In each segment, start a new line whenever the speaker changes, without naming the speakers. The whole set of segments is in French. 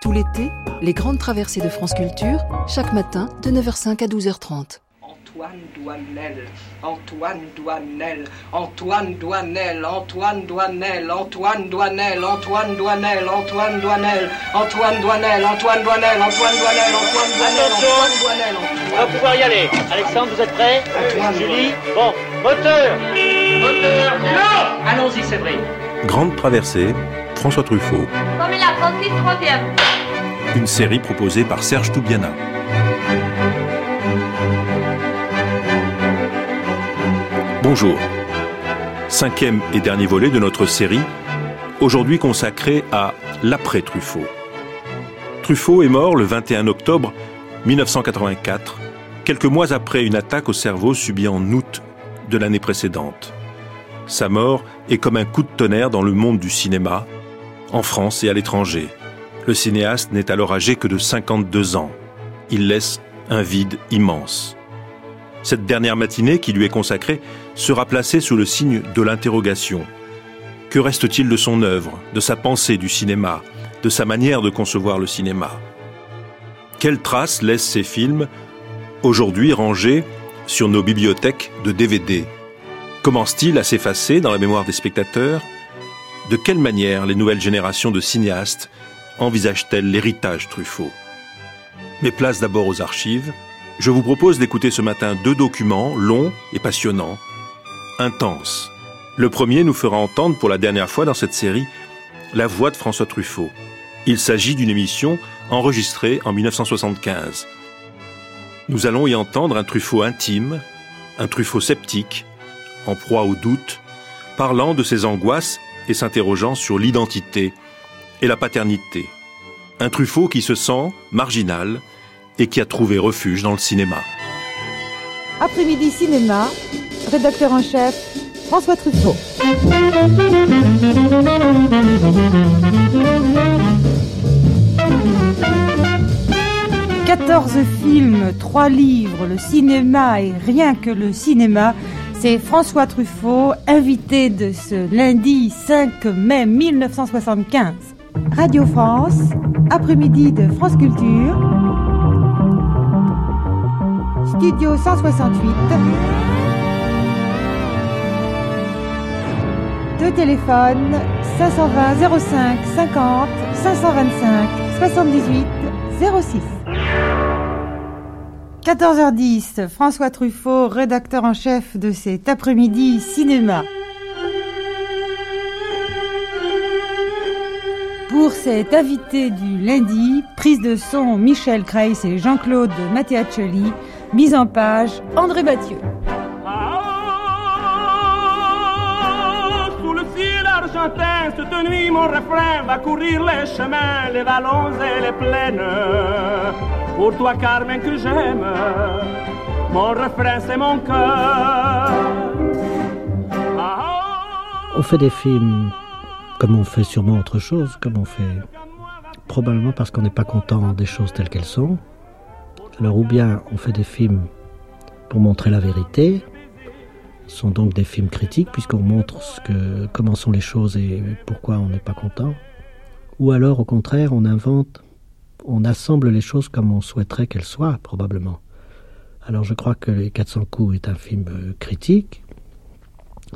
Tout l'été, les grandes traversées de France Culture, chaque matin de 9h05 à 12h30.
Antoine Douanel, Antoine Douanel, Antoine Douanel, Antoine Douanel, Antoine Douanel, Antoine Douanel, Antoine Douanel, Antoine Douanel, Antoine Douanel, Antoine Douanel, Antoine Douanel, Antoine Douanel.
On va pouvoir y aller. Alexandre, vous êtes prêts Julie Bon, moteur Moteur Non Allons-y, Séverine.
Grande traversée, François Truffaut.
Comme la 36 troisième.
Une série proposée par Serge Toubiana. Bonjour. Cinquième et dernier volet de notre série, aujourd'hui consacré à l'après-Truffaut. Truffaut est mort le 21 octobre 1984, quelques mois après une attaque au cerveau subie en août de l'année précédente. Sa mort est comme un coup de tonnerre dans le monde du cinéma, en France et à l'étranger. Le cinéaste n'est alors âgé que de 52 ans. Il laisse un vide immense. Cette dernière matinée qui lui est consacrée sera placée sous le signe de l'interrogation. Que reste-t-il de son œuvre, de sa pensée du cinéma, de sa manière de concevoir le cinéma? Quelles traces laissent ces films, aujourd'hui rangés sur nos bibliothèques de DVD Commence-t-il à s'effacer dans la mémoire des spectateurs? De quelle manière les nouvelles générations de cinéastes envisagent-elles l'héritage Truffaut? Mais place d'abord aux archives. Je vous propose d'écouter ce matin deux documents longs et passionnants, intenses. Le premier nous fera entendre pour la dernière fois dans cette série la voix de François Truffaut. Il s'agit d'une émission enregistrée en 1975. Nous allons y entendre un Truffaut intime, un Truffaut sceptique, en proie au doute, parlant de ses angoisses et s'interrogeant sur l'identité et la paternité. Un Truffaut qui se sent marginal et qui a trouvé refuge dans le cinéma.
Après-midi cinéma, rédacteur en chef François Truffaut. 14 films, 3 livres, le cinéma et rien que le cinéma, c'est François Truffaut, invité de ce lundi 5 mai 1975. Radio France, après-midi de France Culture, Studio 168, deux téléphones 520 05 50 525 78 06. 14h10, François Truffaut, rédacteur en chef de cet après-midi cinéma. Pour cet invité du lundi, prise de son Michel Kreis et Jean-Claude Matteaccioli, mise en page André Mathieu.
Argentin, cette nuit mon refrain va courir les chemins, les vallons et les plaines. Pour toi Carmen que j'aime, mon refrain c'est mon cœur.
On fait des films comme on fait sûrement autre chose, comme on fait probablement parce qu'on n'est pas content des choses telles qu'elles sont. Alors ou bien on fait des films pour montrer la vérité, ce sont donc des films critiques puisqu'on montre comment sont les choses et pourquoi on n'est pas content. Ou alors au contraire on invente, on assemble les choses comme on souhaiterait qu'elles soient probablement. Alors je crois que Les 400 coups est un film euh, critique,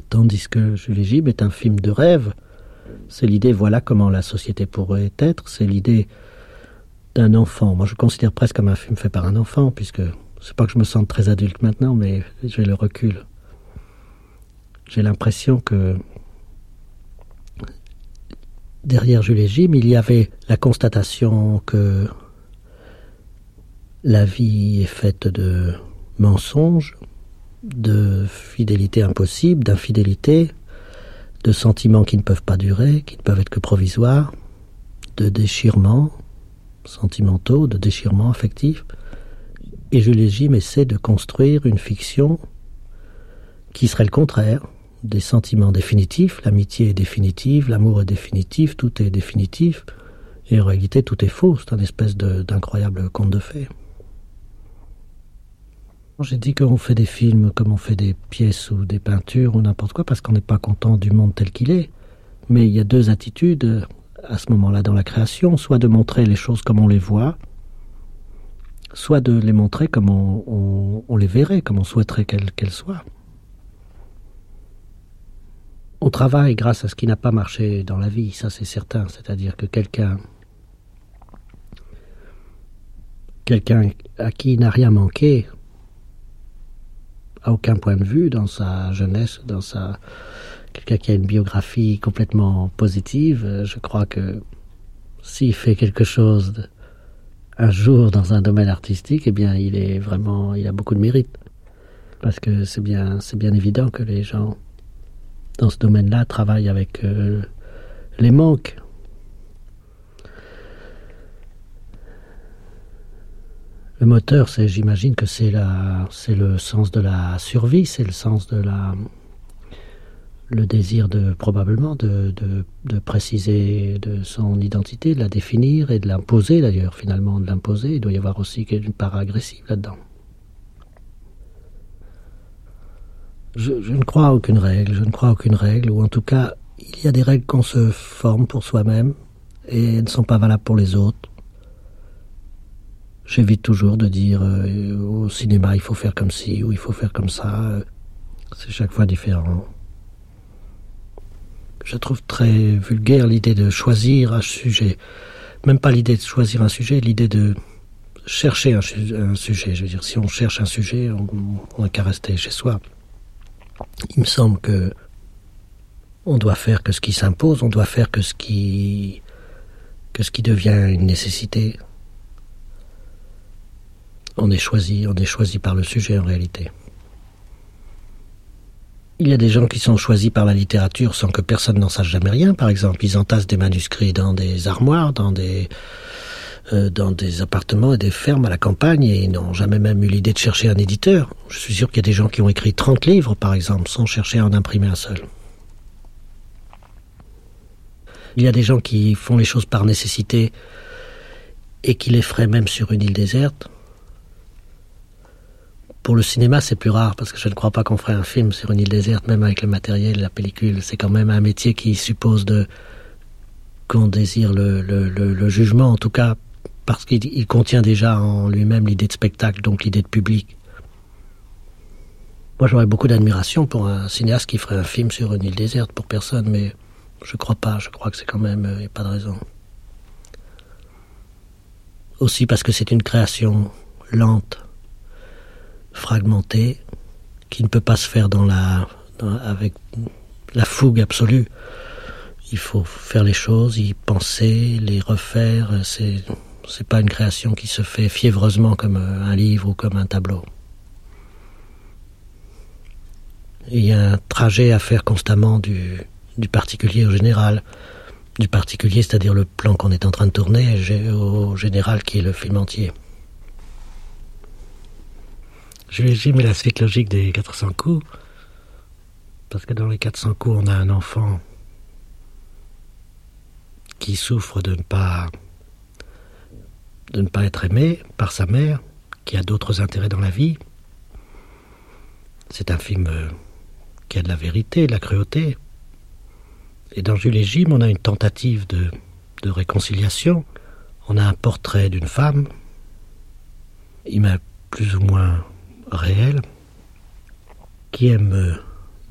tandis que Julie Gib est un film de rêve. C'est l'idée, voilà comment la société pourrait être, c'est l'idée d'un enfant. Moi, je considère presque comme un film fait par un enfant, puisque c'est pas que je me sente très adulte maintenant, mais j'ai le recul. J'ai l'impression que derrière Jules Jim, il y avait la constatation que la vie est faite de mensonges, de fidélité impossible, d'infidélité, de sentiments qui ne peuvent pas durer, qui ne peuvent être que provisoires, de déchirements sentimentaux, de déchirements affectifs. Et Jules Jim essaie de construire une fiction qui serait le contraire des sentiments définitifs. L'amitié est définitive, l'amour est définitif, tout est définitif. Et en réalité, tout est faux. C'est un espèce d'incroyable conte de fées. J'ai dit qu'on fait des films comme on fait des pièces ou des peintures ou n'importe quoi parce qu'on n'est pas content du monde tel qu'il est. Mais il y a deux attitudes à ce moment-là dans la création, soit de montrer les choses comme on les voit, soit de les montrer comme on, les verrait, comme on souhaiterait qu'elles soient. On travaille grâce à ce qui n'a pas marché dans la vie, ça c'est certain, c'est-à-dire que quelqu'un quelqu'un à qui n'a rien manqué, à aucun point de vue dans sa jeunesse, dans sa quelqu'un qui a une biographie complètement positive, euh, je crois que s'il fait quelque chose un jour dans un domaine artistique, eh bien, il est vraiment, il a beaucoup de mérite. Parce que c'est bien, c'est bien évident que les gens dans ce domaine-là travaillent avec euh, les manques. Le moteur, c'est, j'imagine que c'est la, c'est le sens de la survie, c'est le sens de la, le désir de probablement de, de, préciser de son identité, de la définir et de l'imposer d'ailleurs finalement de l'imposer. Il doit y avoir aussi une part agressive là-dedans. Je, ne crois à aucune règle, je ne crois à aucune règle, ou en tout cas, il y a des règles qu'on se forme pour soi-même et elles ne sont pas valables pour les autres. J'évite toujours de dire euh, au cinéma il faut faire comme ci ou il faut faire comme ça. C'est chaque fois différent je trouve très vulgaire l'idée de choisir un sujet. Même pas l'idée de choisir un sujet, l'idée de chercher un, sujet. Je veux dire, si on cherche un sujet, on n'a qu'à rester chez soi. Il me semble que on doit faire que ce qui s'impose, on doit faire que ce qui que ce qui devient une nécessité. On est choisi, on est choisi par le sujet en réalité. Il y a des gens qui sont choisis par la littérature sans que personne n'en sache jamais rien. Par exemple, ils entassent des manuscrits dans des armoires, dans des dans des appartements et des fermes à la campagne et ils n'ont jamais même eu l'idée de chercher un éditeur. Je suis sûr qu'il y a des gens qui ont écrit 30 livres, par exemple, sans chercher à en imprimer un seul. Il y a des gens qui font les choses par nécessité et qui les feraient même sur une île déserte. Pour le cinéma, c'est plus rare parce que je ne crois pas qu'on ferait un film sur une île déserte, même avec le matériel, la pellicule. C'est quand même un métier qui suppose de qu'on désire le, le, jugement, en tout cas parce qu'il contient déjà en lui-même l'idée de spectacle, donc l'idée de public. Moi, j'aurais beaucoup d'admiration pour un cinéaste qui ferait un film sur une île déserte pour personne, mais je crois pas. Je crois que c'est quand même, il n'y a pas de raison. Aussi parce que c'est une création lente fragmenté, qui ne peut pas se faire dans la, avec la fougue absolue. Il faut faire les choses, y penser, les refaire. C'est, c'est pas une création qui se fait fiévreusement comme un livre ou comme un tableau. il y a un trajet à faire constamment du, du particulier au général. Du particulier, c'est-à-dire le plan qu'on est en train de tourner, au général qui est le film entier. J'imagine la suite logique des 400 coups. Parce que dans les 400 coups, on a un enfant qui souffre de ne pas de ne pas être aimé par sa mère, qui a d'autres intérêts dans la vie. C'est un film euh, qui a de la vérité, de la cruauté. Et dans Jules et Jim, on a une tentative de, de réconciliation. On a un portrait d'une femme. M'a plus ou moins réel, qui aime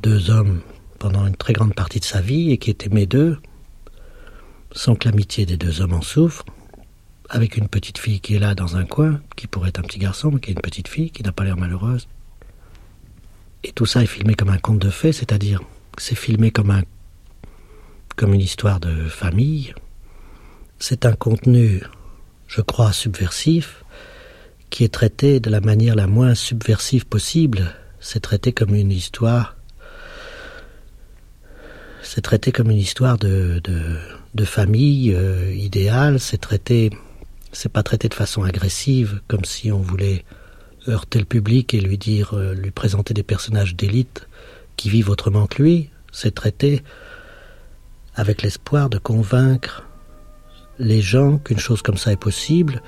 deux hommes pendant une très grande partie de sa vie et qui est aimé d'eux, sans que l'amitié des deux hommes en souffre, avec une petite fille qui est là dans un coin, qui pourrait être un petit garçon, mais qui est une petite fille, qui n'a pas l'air malheureuse. Et tout ça est filmé comme un conte de fées, c'est-à-dire c'est filmé comme un comme une histoire de famille. C'est un contenu, je crois, subversif, qui est traité de la manière la moins subversive possible. C'est traité comme une histoire. C'est traité comme une histoire de, de, famille euh, idéale. C'est traité. C'est pas traité de façon agressive, comme si on voulait heurter le public et lui dire, euh, lui présenter des personnages d'élite qui vivent autrement que lui. C'est traité avec l'espoir de convaincre les gens qu'une chose comme ça est possible,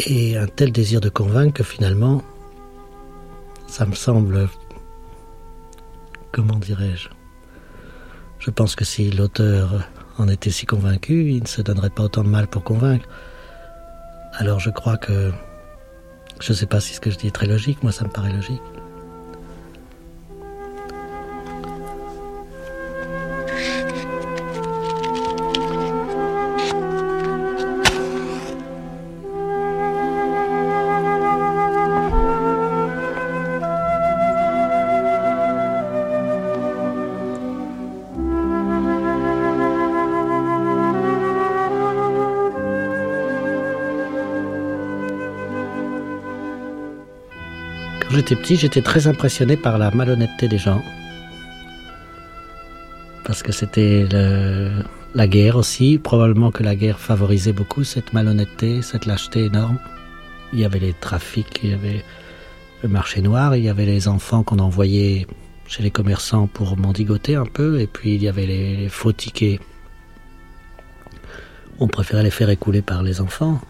et un tel désir de convaincre que finalement, ça me semble, comment dirais-je, je pense que si l'auteur en était si convaincu, il ne se donnerait pas autant de mal pour convaincre. Alors je crois que... Je ne sais pas si ce que je dis est très logique, moi ça me paraît logique. J'étais petit, j'étais très impressionné par la malhonnêteté des gens. Parce que c'était la guerre aussi. Probablement que la guerre favorisait beaucoup cette malhonnêteté, cette lâcheté énorme. Il y avait les trafics, il y avait le marché noir, il y avait les enfants qu'on envoyait chez les commerçants pour mendigoter un peu, et puis il y avait les faux tickets. On préférait les faire écouler par les enfants.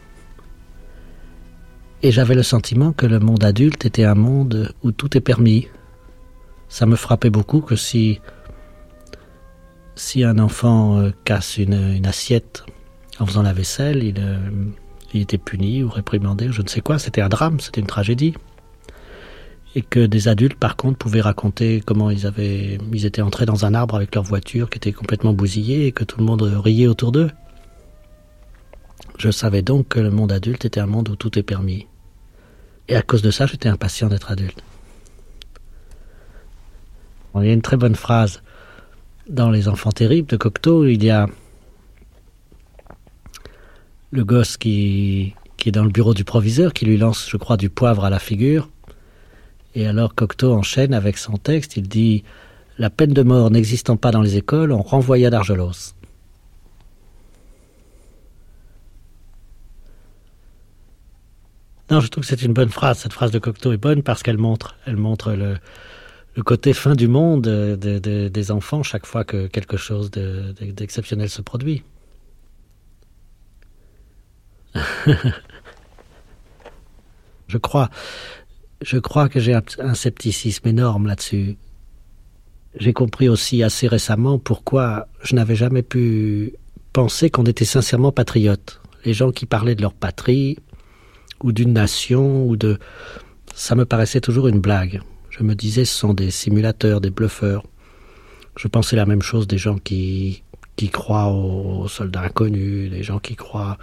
Et j'avais le sentiment que le monde adulte était un monde où tout est permis. Ça me frappait beaucoup que si, si un enfant euh, casse une, assiette en faisant la vaisselle, il, euh, était puni ou réprimandé, je ne sais quoi, c'était un drame, c'était une tragédie. Et que des adultes, par contre, pouvaient raconter comment ils avaient, ils étaient entrés dans un arbre avec leur voiture qui était complètement bousillée et que tout le monde riait autour d'eux. Je savais donc que le monde adulte était un monde où tout est permis. Et à cause de ça, j'étais impatient d'être adulte. il y a une très bonne phrase dans Les Enfants Terribles de Cocteau. Il y a le gosse qui, qui est dans le bureau du proviseur, qui lui lance, je crois, du poivre à la figure. Et alors Cocteau enchaîne avec son texte. Il dit La peine de mort n'existant pas dans les écoles, on renvoya d'Argelos. Non, je trouve que c'est une bonne phrase. Cette phrase de Cocteau est bonne parce qu'elle montre, elle montre le, côté fin du monde des enfants chaque fois que quelque chose d'exceptionnel se produit. je crois, je crois que j'ai un scepticisme énorme là-dessus. J'ai compris aussi assez récemment pourquoi je n'avais jamais pu penser qu'on était sincèrement patriote. Les gens qui parlaient de leur patrie, ou d'une nation ou de ça me paraissait toujours une blague. Je me disais ce sont des simulateurs, des bluffeurs. Je pensais la même chose des gens qui qui croient aux soldats inconnus, les gens qui croient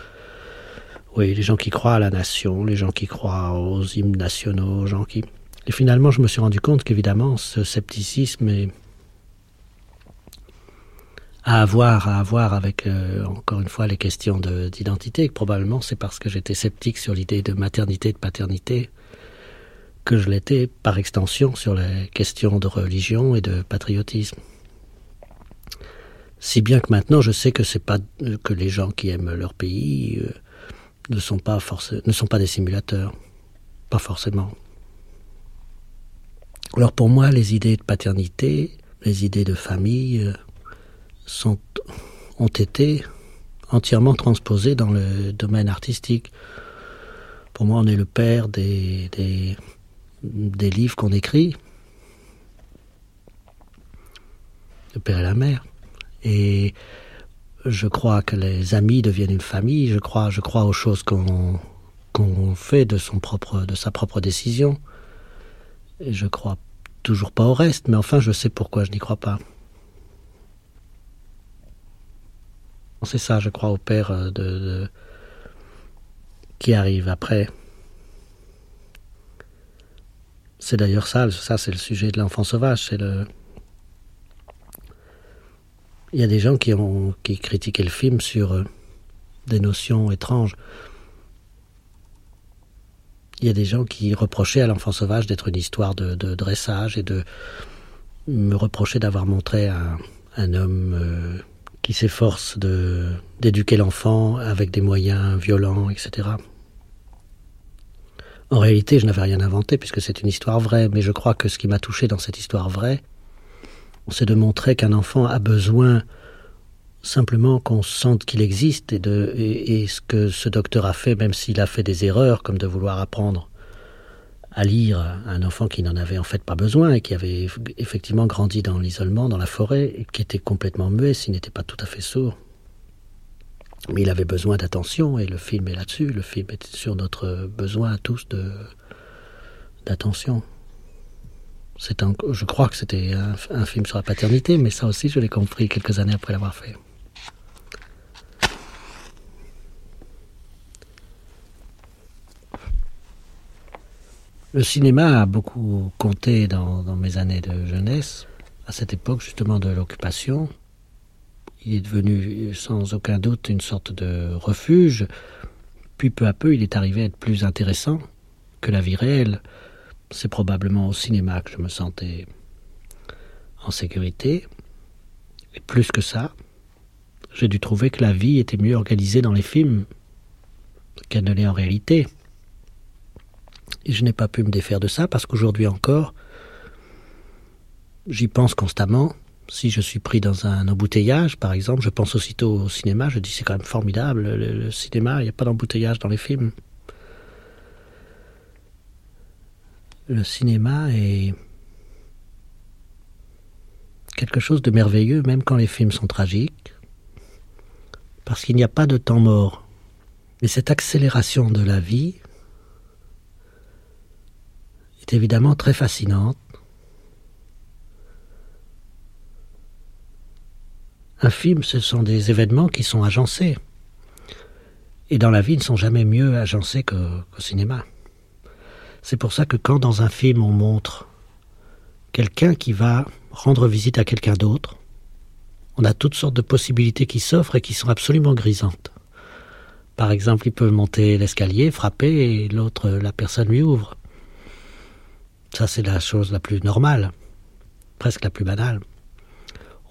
oui, les gens qui croient à la nation, les gens qui croient aux hymnes nationaux, gens qui et finalement, je me suis rendu compte qu'évidemment, ce scepticisme est, à avoir, à avoir avec, euh, encore une fois, les questions d'identité. Probablement, c'est parce que j'étais sceptique sur l'idée de maternité de paternité que je l'étais, par extension, sur les questions de religion et de patriotisme. Si bien que maintenant, je sais que c'est pas que les gens qui aiment leur pays euh, ne sont pas ne sont pas des simulateurs, pas forcément. Alors pour moi, les idées de paternité, les idées de famille, euh, sont, ont été entièrement transposés dans le domaine artistique. Pour moi, on est le père des, des, livres qu'on écrit, le père et la mère. Et je crois que les amis deviennent une famille. Je crois, je crois aux choses qu'on qu'on fait de son propre, de sa propre décision. Et je crois toujours pas au reste, mais enfin, je sais pourquoi je n'y crois pas. C'est ça, je crois, au père euh, de, qui arrive après. C'est d'ailleurs ça, ça c'est le sujet de l'enfant sauvage. Il y a des gens qui ont qui critiquaient le film sur euh, des notions étranges. Il y a des gens qui reprochaient à l'enfant sauvage d'être une histoire de, dressage et de me reprocher d'avoir montré un, un homme euh, qui s'efforce d'éduquer l'enfant avec des moyens violents, etc. En réalité, je n'avais rien inventé puisque c'est une histoire vraie, mais je crois que ce qui m'a touché dans cette histoire vraie, c'est de montrer qu'un enfant a besoin simplement qu'on sente qu'il existe et, et, ce que ce docteur a fait, même s'il a fait des erreurs, comme de vouloir apprendre à lire un enfant qui n'en avait en fait pas besoin et qui avait effectivement grandi dans l'isolement, dans la forêt, et qui était complètement muet s'il n'était pas tout à fait sourd. Mais il avait besoin d'attention et le film est là-dessus. Le film est sur notre besoin à tous d'attention. Je crois que c'était un film sur la paternité, mais ça aussi je l'ai compris quelques années après l'avoir fait. Le cinéma a beaucoup compté dans, mes années de jeunesse. À cette époque, justement, de l'occupation, il est devenu sans aucun doute une sorte de refuge. Puis peu à peu, il est arrivé à être plus intéressant que la vie réelle. C'est probablement au cinéma que je me sentais en sécurité. Et plus que ça, j'ai dû trouver que la vie était mieux organisée dans les films qu'elle ne l'est en réalité. Et je n'ai pas pu me défaire de ça parce qu'aujourd'hui encore, j'y pense constamment. Si je suis pris dans un embouteillage, par exemple, je pense aussitôt au cinéma, je dis c'est quand même formidable, le, le cinéma, il n'y a pas d'embouteillage dans les films. Le cinéma est quelque chose de merveilleux, même quand les films sont tragiques, parce qu'il n'y a pas de temps mort. Mais cette accélération de la vie, est évidemment très fascinante. Un film, ce sont des événements qui sont agencés. Et dans la vie, ils ne sont jamais mieux agencés qu'au qu cinéma. C'est pour ça que quand dans un film on montre quelqu'un qui va rendre visite à quelqu'un d'autre, on a toutes sortes de possibilités qui s'offrent et qui sont absolument grisantes. Par exemple, il peut monter l'escalier, frapper, et l'autre, la personne lui ouvre. Ça, c'est la chose la plus normale, presque la plus banale.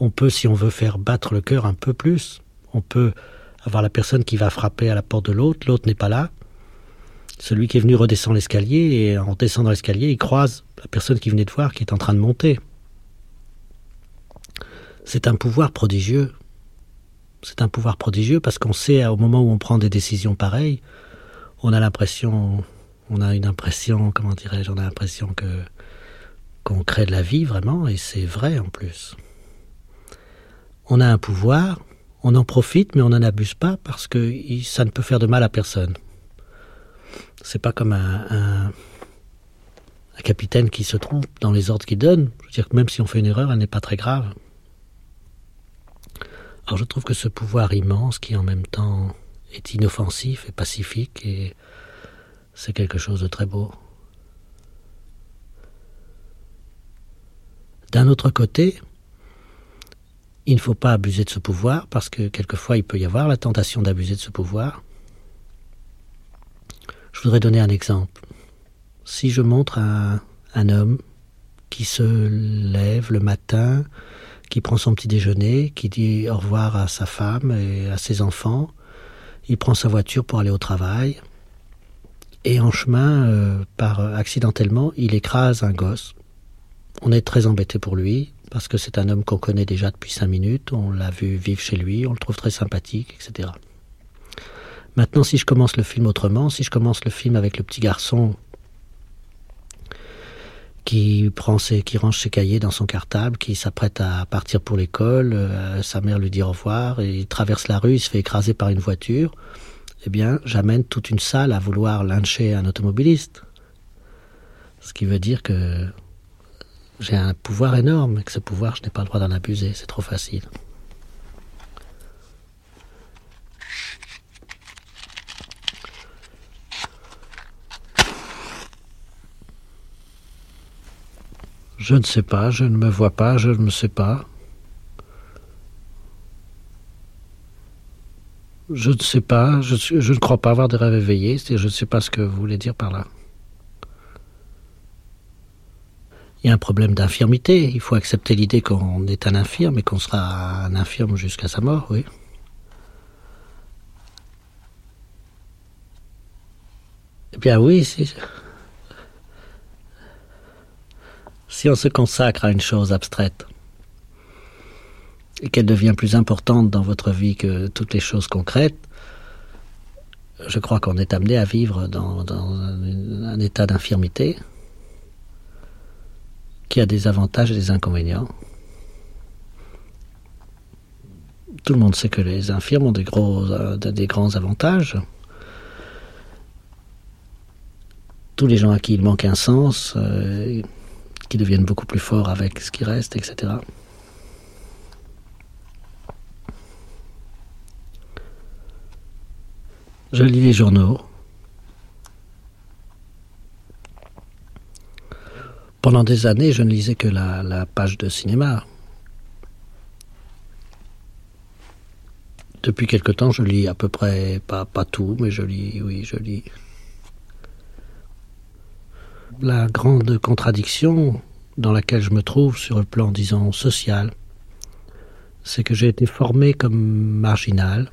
On peut, si on veut faire battre le cœur un peu plus, on peut avoir la personne qui va frapper à la porte de l'autre, l'autre n'est pas là. Celui qui est venu redescend l'escalier et en descendant l'escalier, il croise la personne qui venait de voir qui est en train de monter. C'est un pouvoir prodigieux. C'est un pouvoir prodigieux parce qu'on sait au moment où on prend des décisions pareilles, on a l'impression on a une impression, comment dirais-je, on a l'impression que qu'on crée de la vie vraiment, et c'est vrai en plus. On a un pouvoir, on en profite, mais on n'en abuse pas parce que ça ne peut faire de mal à personne. C'est pas comme un, un, un, capitaine qui se trompe dans les ordres qu'il donne. Je veux dire que même si on fait une erreur, elle n'est pas très grave. Alors je trouve que ce pouvoir immense, qui en même temps est inoffensif et pacifique et c'est quelque chose de très beau. D'un autre côté, il ne faut pas abuser de ce pouvoir parce que quelquefois il peut y avoir la tentation d'abuser de ce pouvoir. Je voudrais donner un exemple. Si je montre un, homme qui se lève le matin, qui prend son petit déjeuner, qui dit au revoir à sa femme et à ses enfants, il prend sa voiture pour aller au travail, et en chemin, euh, par accidentellement, il écrase un gosse. On est très embêté pour lui, parce que c'est un homme qu'on connaît déjà depuis cinq minutes, on l'a vu vivre chez lui, on le trouve très sympathique, etc. Maintenant, si je commence le film autrement, si je commence le film avec le petit garçon qui prend ses, qui range ses cahiers dans son cartable, qui s'apprête à partir pour l'école, euh, sa mère lui dit au revoir, et il traverse la rue, il se fait écraser par une voiture, eh bien, j'amène toute une salle à vouloir lyncher un automobiliste. Ce qui veut dire que j'ai un pouvoir énorme et que ce pouvoir, je n'ai pas le droit d'en abuser. C'est trop facile. Je ne sais pas, je ne me vois pas, je ne sais pas. Je ne sais pas, je, ne crois pas avoir des rêves éveillés, je ne sais pas ce que vous voulez dire par là. Il y a un problème d'infirmité, il faut accepter l'idée qu'on est un infirme et qu'on sera un infirme jusqu'à sa mort, oui. Eh bien oui, si on se consacre à une chose abstraite, et qu'elle devient plus importante dans votre vie que toutes les choses concrètes, je crois qu'on est amené à vivre dans, un, état d'infirmité qui a des avantages et des inconvénients. Tout le monde sait que les infirmes ont des, euh, grands avantages. Tous les gens à qui il manque un sens, euh, qui deviennent beaucoup plus forts avec ce qui reste, etc. Je lis les journaux. Pendant des années, je ne lisais que la, page de cinéma. Depuis quelque temps, je lis à peu près, pas, tout, mais je lis, oui, je lis. La grande contradiction dans laquelle je me trouve sur le plan, disons, social, c'est que j'ai été formé comme marginal.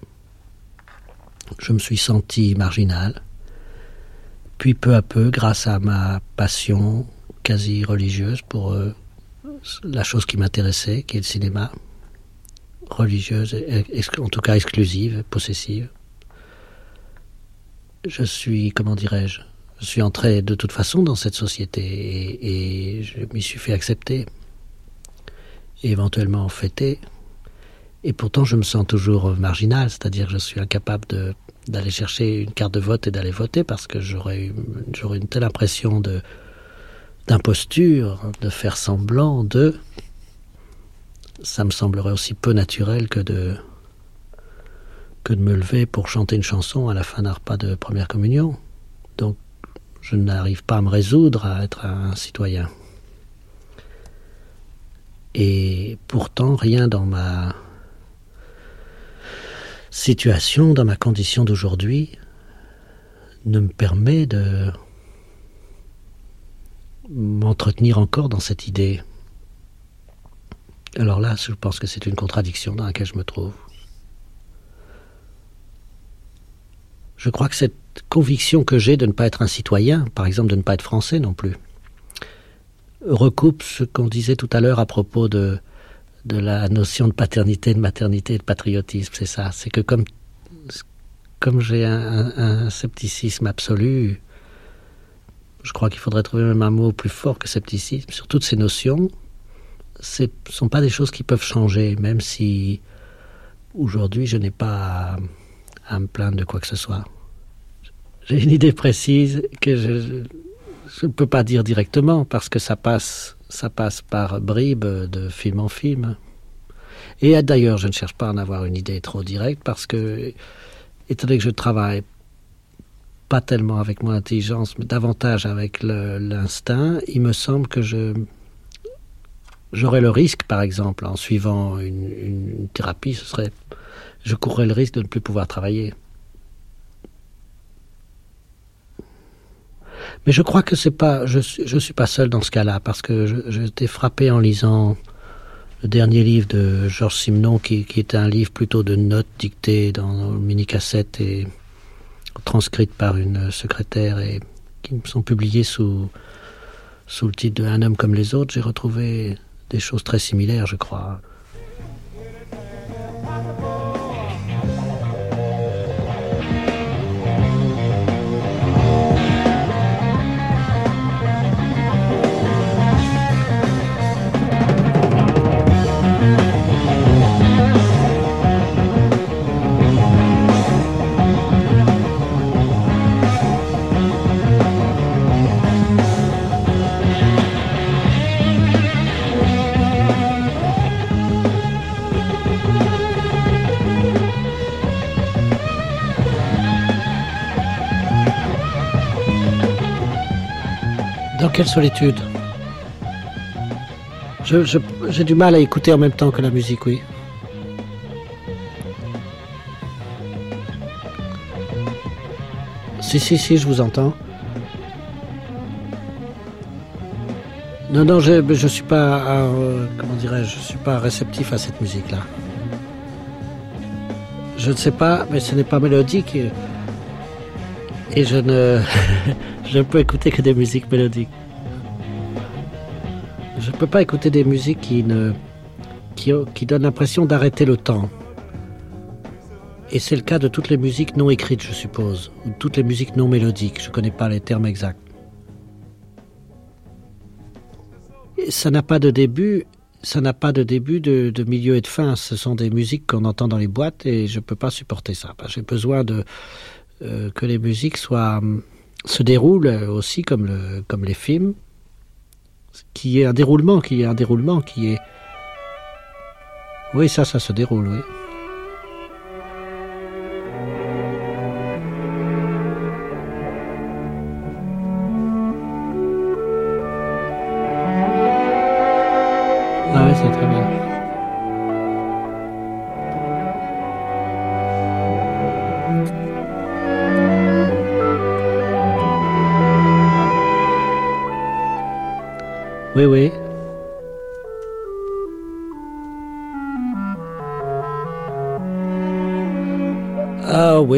Je me suis senti marginal. Puis peu à peu, grâce à ma passion quasi religieuse pour euh, la chose qui m'intéressait, qui est le cinéma, religieuse, en tout cas exclusive, possessive. Je suis, comment dirais-je, je suis entré de toute façon dans cette société et, je m'y suis fait accepter, et éventuellement fêter. Et pourtant, je me sens toujours marginal, c'est-à-dire que je suis incapable d'aller chercher une carte de vote et d'aller voter parce que j'aurais une telle impression de, d'imposture, de faire semblant de, ça me semblerait aussi peu naturel que de que de me lever pour chanter une chanson à la fin d'un repas de première communion. Donc, je n'arrive pas à me résoudre à être un citoyen. Et pourtant, rien dans ma situation, dans ma condition d'aujourd'hui, ne me permet de m'entretenir encore dans cette idée. Alors là, je pense que c'est une contradiction dans laquelle je me trouve. Je crois que cette conviction que j'ai de ne pas être un citoyen, par exemple de ne pas être français non plus, recoupe ce qu'on disait tout à l'heure à propos de, de la notion de paternité, de maternité, de patriotisme. C'est ça. C'est que comme, j'ai un, scepticisme absolu, je crois qu'il faudrait trouver même un mot plus fort que scepticisme sur toutes ces notions. Ce ne sont pas des choses qui peuvent changer, même si aujourd'hui je n'ai pas à, me plaindre de quoi que ce soit. J'ai une idée précise que je, ne peux pas dire directement parce que ça passe, ça passe par bribes de film en film. Et d'ailleurs, je ne cherche pas à en avoir une idée trop directe parce que, étant donné que je travaille pas tellement avec mon intelligence, mais davantage avec l'instinct, il me semble que je j'aurais le risque, par exemple, en suivant une, thérapie, ce serait, je courrais le risque de ne plus pouvoir travailler. Mais je crois que c'est pas, je, je suis pas seul dans ce cas-là, parce que j'étais frappé en lisant le dernier livre de Georges Simenon, qui, qui était un livre plutôt de notes dictées dans le mini-cassette et transcrites par une secrétaire et qui sont publiées sous, sous le titre de Un homme comme les autres, j'ai retrouvé des choses très similaires, je crois. Quelle solitude. J'ai du mal à écouter en même temps que la musique, oui. Si, si, si, je vous entends. Non, non, je ne suis pas, euh, comment dirais-je, je suis pas réceptif à cette musique-là. Je ne sais pas, mais ce n'est pas mélodique et, et je ne, je ne peux écouter que des musiques mélodiques. Je ne peux pas écouter des musiques qui, ne, qui, qui donnent l'impression d'arrêter le temps. Et c'est le cas de toutes les musiques non écrites, je suppose, ou toutes les musiques non mélodiques. Je ne connais pas les termes exacts. ça n'a pas de début, ça n'a pas de début, de, de, milieu et de fin. Ce sont des musiques qu'on entend dans les boîtes et je ne peux pas supporter ça. J'ai besoin de euh, que les musiques soient se déroulent aussi comme le comme les films, qui est un déroulement, qui est un déroulement, qui est oui ça ça se déroule oui.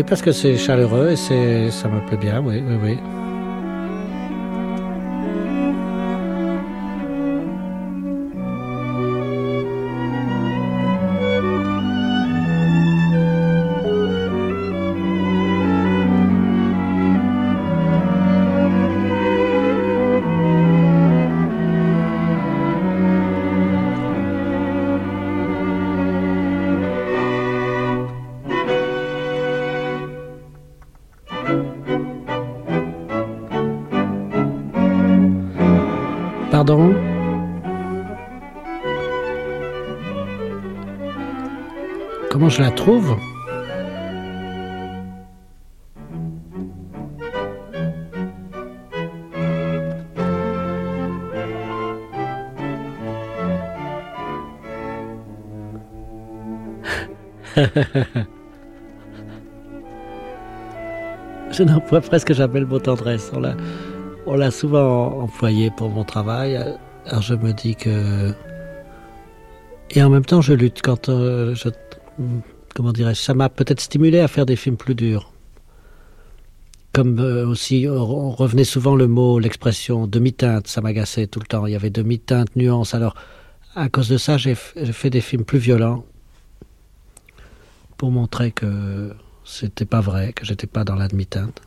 Parce que c'est chaleureux et ça me plaît bien, oui, oui, oui. Je la trouve Je n'emploie presque jamais le mot tendresse. On l'a souvent employé pour mon travail. Alors je me dis que... Et en même temps, je lutte quand euh, je... Comment dirais-je Ça m'a peut-être stimulé à faire des films plus durs. Comme euh, aussi, on revenait souvent le mot, l'expression demi-teinte, ça m'agaçait tout le temps. Il y avait demi-teinte, nuance. Alors, à cause de ça, j'ai fait des films plus violents pour montrer que c'était pas vrai, que j'étais pas dans la demi-teinte.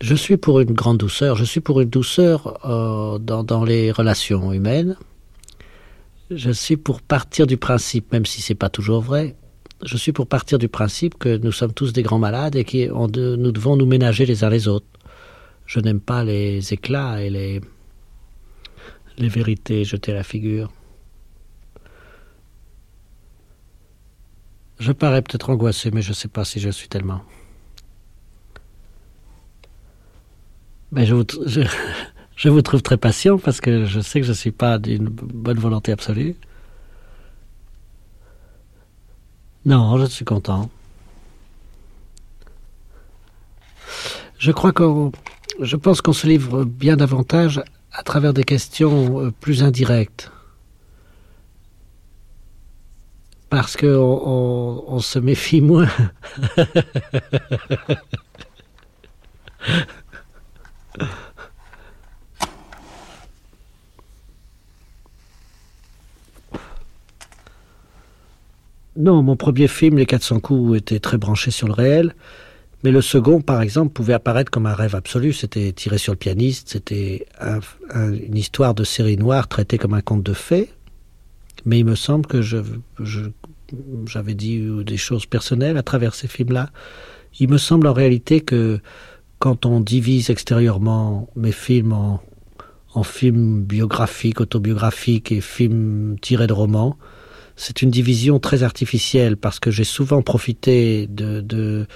Je suis pour une grande douceur, je suis pour une douceur euh, dans, les relations humaines. Je suis pour partir du principe, même si c'est pas toujours vrai, je suis pour partir du principe que nous sommes tous des grands malades et que nous devons nous ménager les uns les autres. Je n'aime pas les éclats et les, les vérités jetées à la figure. Je parais peut-être angoissé, mais je ne sais pas si je suis tellement. Ben, je, vous, je, je, vous trouve très patient parce que je sais que je ne suis pas d'une bonne volonté absolue. Non, je suis content. Je crois qu'on, je pense qu'on se livre bien davantage à travers des questions euh, plus indirectes. Parce qu'on on, on se méfie moins. Non, mon premier film, Les 400 coups, était très branché sur le réel. Mais le second, par exemple, pouvait apparaître comme un rêve absolu. C'était tiré sur le pianiste, c'était un, un, une histoire de série noire traitée comme un conte de fées. Mais il me semble que j'avais dit des choses personnelles à travers ces films-là. Il me semble en réalité que quand on divise extérieurement mes films en films biographiques, autobiographiques et films tirés de romans, c'est une division très artificielle parce que j'ai souvent profité de, de,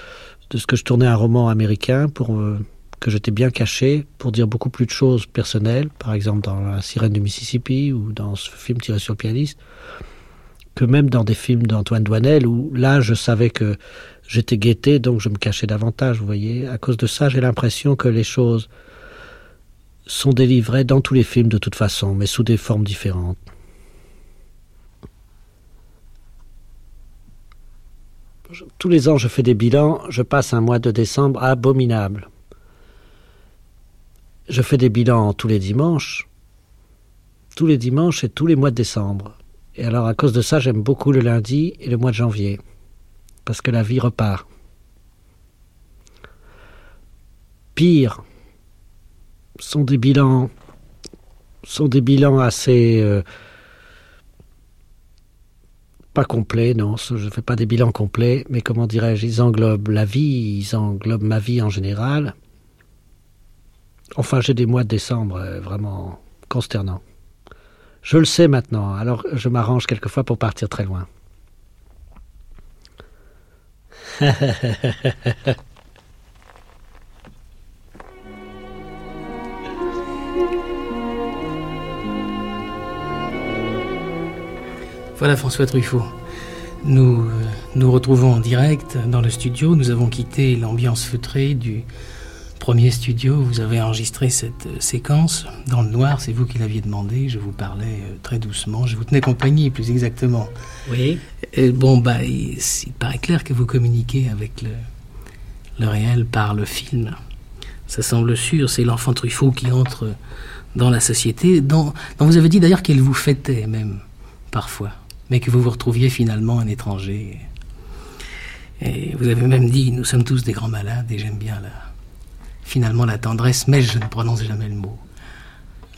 ce que je tournais un roman américain pour euh, que j'étais bien caché pour dire beaucoup plus de choses personnelles, par exemple dans La sirène du Mississippi ou dans ce film tiré sur le pianiste, que même dans des films d'Antoine Douanel où là je savais que j'étais guetté, donc je me cachais davantage, vous voyez. À cause de ça, j'ai l'impression que les choses sont délivrées dans tous les films de toute façon, mais sous des formes différentes. Tous les ans, je fais des bilans, je passe un mois de décembre abominable. Je fais des bilans tous les dimanches, tous les dimanches et tous les mois de décembre. Et alors, à cause de ça, j'aime beaucoup le lundi et le mois de janvier parce que la vie repart. Pire sont des bilans sont des bilans assez euh, pas complets, non, je ne fais pas des bilans complets, mais comment dirais-je, ils englobent la vie, ils englobent ma vie en général. Enfin, j'ai des mois de décembre euh, vraiment consternants. Je le sais maintenant, alors je m'arrange quelquefois pour partir très loin.
Voilà François Truffaut. Nous euh, nous retrouvons en direct dans le studio. Nous avons quitté l'ambiance feutrée du premier studio. Vous avez enregistré cette euh, séquence dans le noir. C'est vous qui l'aviez demandé. Je vous parlais euh, très doucement. Je vous tenais compagnie, plus exactement.
Oui.
Et bon, bah, il, il paraît clair que vous communiquez avec le, le réel par le film. Ça semble sûr. C'est l'enfant Truffaut qui entre dans la société, dont, dont vous avez dit d'ailleurs qu'elle vous fêtait même parfois mais que vous vous retrouviez finalement un étranger. Et vous avez même dit, nous sommes tous des grands malades, et j'aime bien la, finalement la tendresse, mais je ne prononce jamais le mot.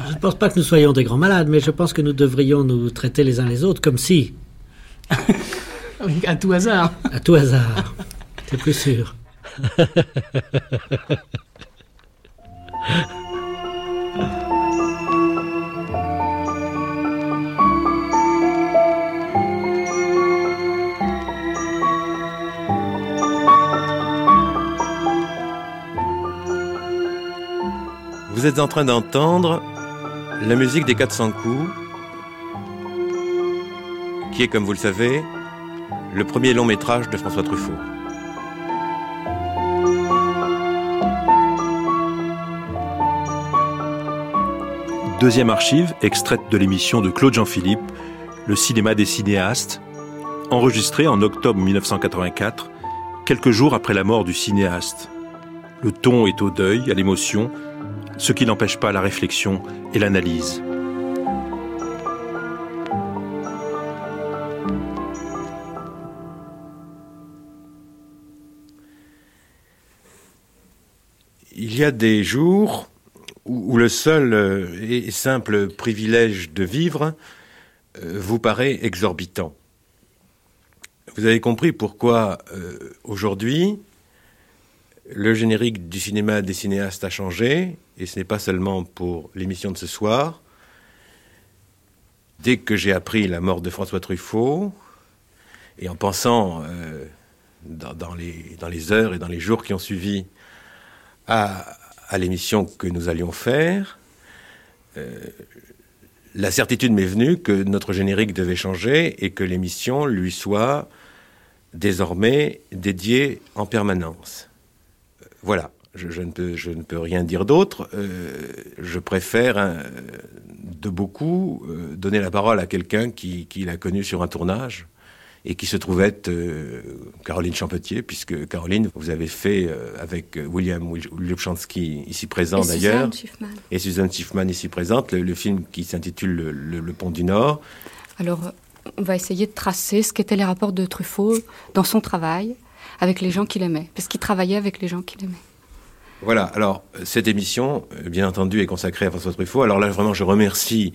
Je ne pense pas que nous soyons des grands malades, mais je pense que nous devrions nous traiter les uns les autres comme si.
à tout hasard.
À tout hasard. C'est plus sûr.
Vous êtes en train d'entendre la musique des 400 coups, qui est, comme vous le savez, le premier long métrage de François Truffaut. Deuxième archive, extraite de l'émission de Claude Jean-Philippe, Le cinéma des cinéastes, enregistrée en octobre 1984, quelques jours après la mort du cinéaste. Le ton est au deuil, à l'émotion, ce qui n'empêche pas la réflexion et l'analyse. Il y a des jours où, le seul euh, et simple privilège de vivre euh, vous paraît exorbitant. Vous avez compris pourquoi euh, aujourd'hui le générique du cinéma des cinéastes a changé, et ce n'est pas seulement pour l'émission de ce soir. Dès que j'ai appris la mort de François Truffaut, et en pensant euh, dans, les, heures et dans les jours qui ont suivi à, l'émission que nous allions faire, euh, la certitude m'est venue que notre générique devait changer et que l'émission lui soit désormais dédiée en permanence. Voilà, je, ne, peux, je ne peux rien dire d'autre. Euh, je préfère hein, de beaucoup euh, donner la parole à quelqu'un qui, qui l'a connu sur un tournage et qui se trouvait être euh, Caroline Champetier, puisque Caroline, vous avez fait avec William Lubchansky, ici présent d'ailleurs, et Suzanne Schiffman ici présente, le, film qui s'intitule le, Pont du Nord.
Alors, on va essayer de tracer ce qu'étaient les rapports de Truffaut dans son travail, avec les gens qu'il aimait, parce qu'il travaillait avec les gens qu'il aimait.
Voilà, alors cette émission, euh, bien entendu, est consacrée à François Truffaut. Alors là, vraiment, je remercie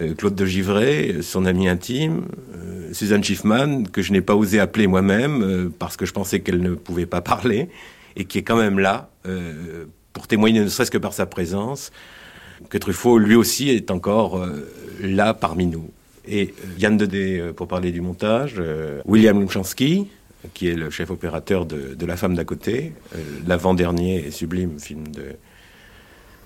euh, Claude de Givray, son ami intime, euh, Suzanne Schiffman, que je n'ai pas osé appeler moi-même, parce que je pensais qu'elle ne pouvait pas parler, et qui est quand même là, pour témoigner, ne serait-ce que par sa présence, que Truffaut, lui aussi, est encore là parmi nous. Et Yann Dedé, pour parler du montage, William Lumchansky, qui est le chef opérateur de, La femme d'à côté, euh, l'avant-dernier et sublime film de,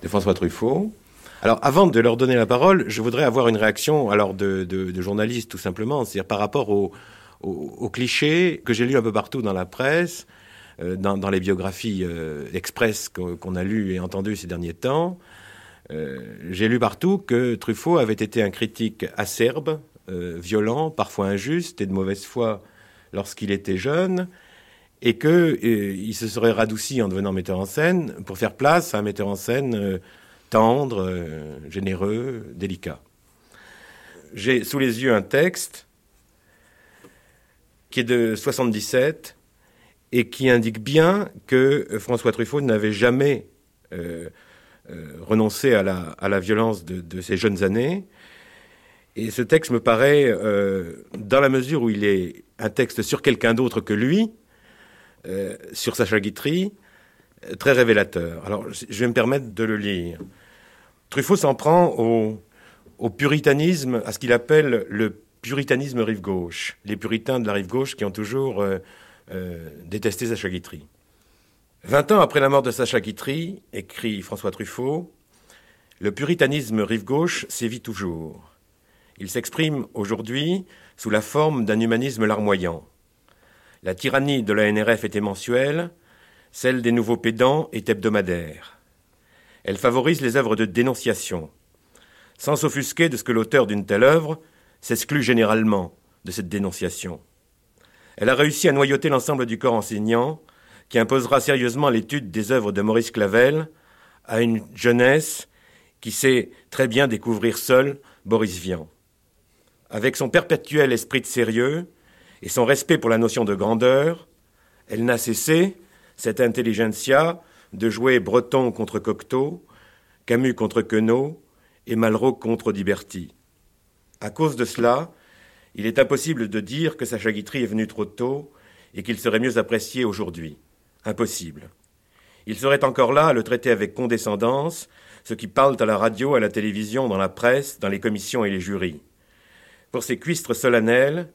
François Truffaut. Alors, avant de leur donner la parole, je voudrais avoir une réaction alors de, de, journaliste, tout simplement, c'est-à-dire par rapport aux clichés que j'ai lus un peu partout dans la presse, euh, dans, les biographies euh, express qu'on a lues et entendues ces derniers temps. j'ai lu partout que Truffaut avait été un critique acerbe, violent, parfois injuste et de mauvaise foi lorsqu'il était jeune et qu'il euh, se serait radouci en devenant metteur en scène pour faire place à un metteur en scène euh, tendre, euh, généreux, délicat. J'ai sous les yeux un texte qui est de 77 et qui indique bien que François Truffaut n'avait jamais renoncer à la, violence de, ses jeunes années. Et ce texte me paraît, dans la mesure où il est un texte sur quelqu'un d'autre que lui, sur Sacha Guitry, très révélateur. Alors, je vais me permettre de le lire. Truffaut s'en prend au, puritanisme, à ce qu'il appelle le puritanisme rive gauche, les puritains de la rive gauche qui ont toujours euh, euh, détesté Sacha Guitry. Vingt ans après la mort de Sacha Guitry, écrit François Truffaut, le puritanisme rive gauche sévit toujours. Il s'exprime aujourd'hui sous la forme d'un humanisme larmoyant. La tyrannie de la NRF était mensuelle, celle des nouveaux pédants est hebdomadaire. Elle favorise les œuvres de dénonciation, sans s'offusquer de ce que l'auteur d'une telle œuvre s'exclut généralement de cette dénonciation. Elle a réussi à noyauter l'ensemble du corps enseignant, qui imposera sérieusement l'étude des œuvres de Maurice Clavel à une jeunesse qui sait très bien découvrir seule Boris Vian. Avec son perpétuel esprit de sérieux et son respect pour la notion de grandeur, elle n'a cessé, cette intelligentsia, de jouer Breton contre Cocteau, Camus contre Queneau et Malraux contre Diberti. À cause de cela, il est impossible de dire que Sacha Guitry est venu trop tôt et qu'il serait mieux apprécié aujourd'hui. Impossible. Il serait encore là à le traiter avec condescendance, ceux qui parlent à la radio, à la télévision, dans la presse, dans les commissions et les jurys. Pour ces cuistres solennels,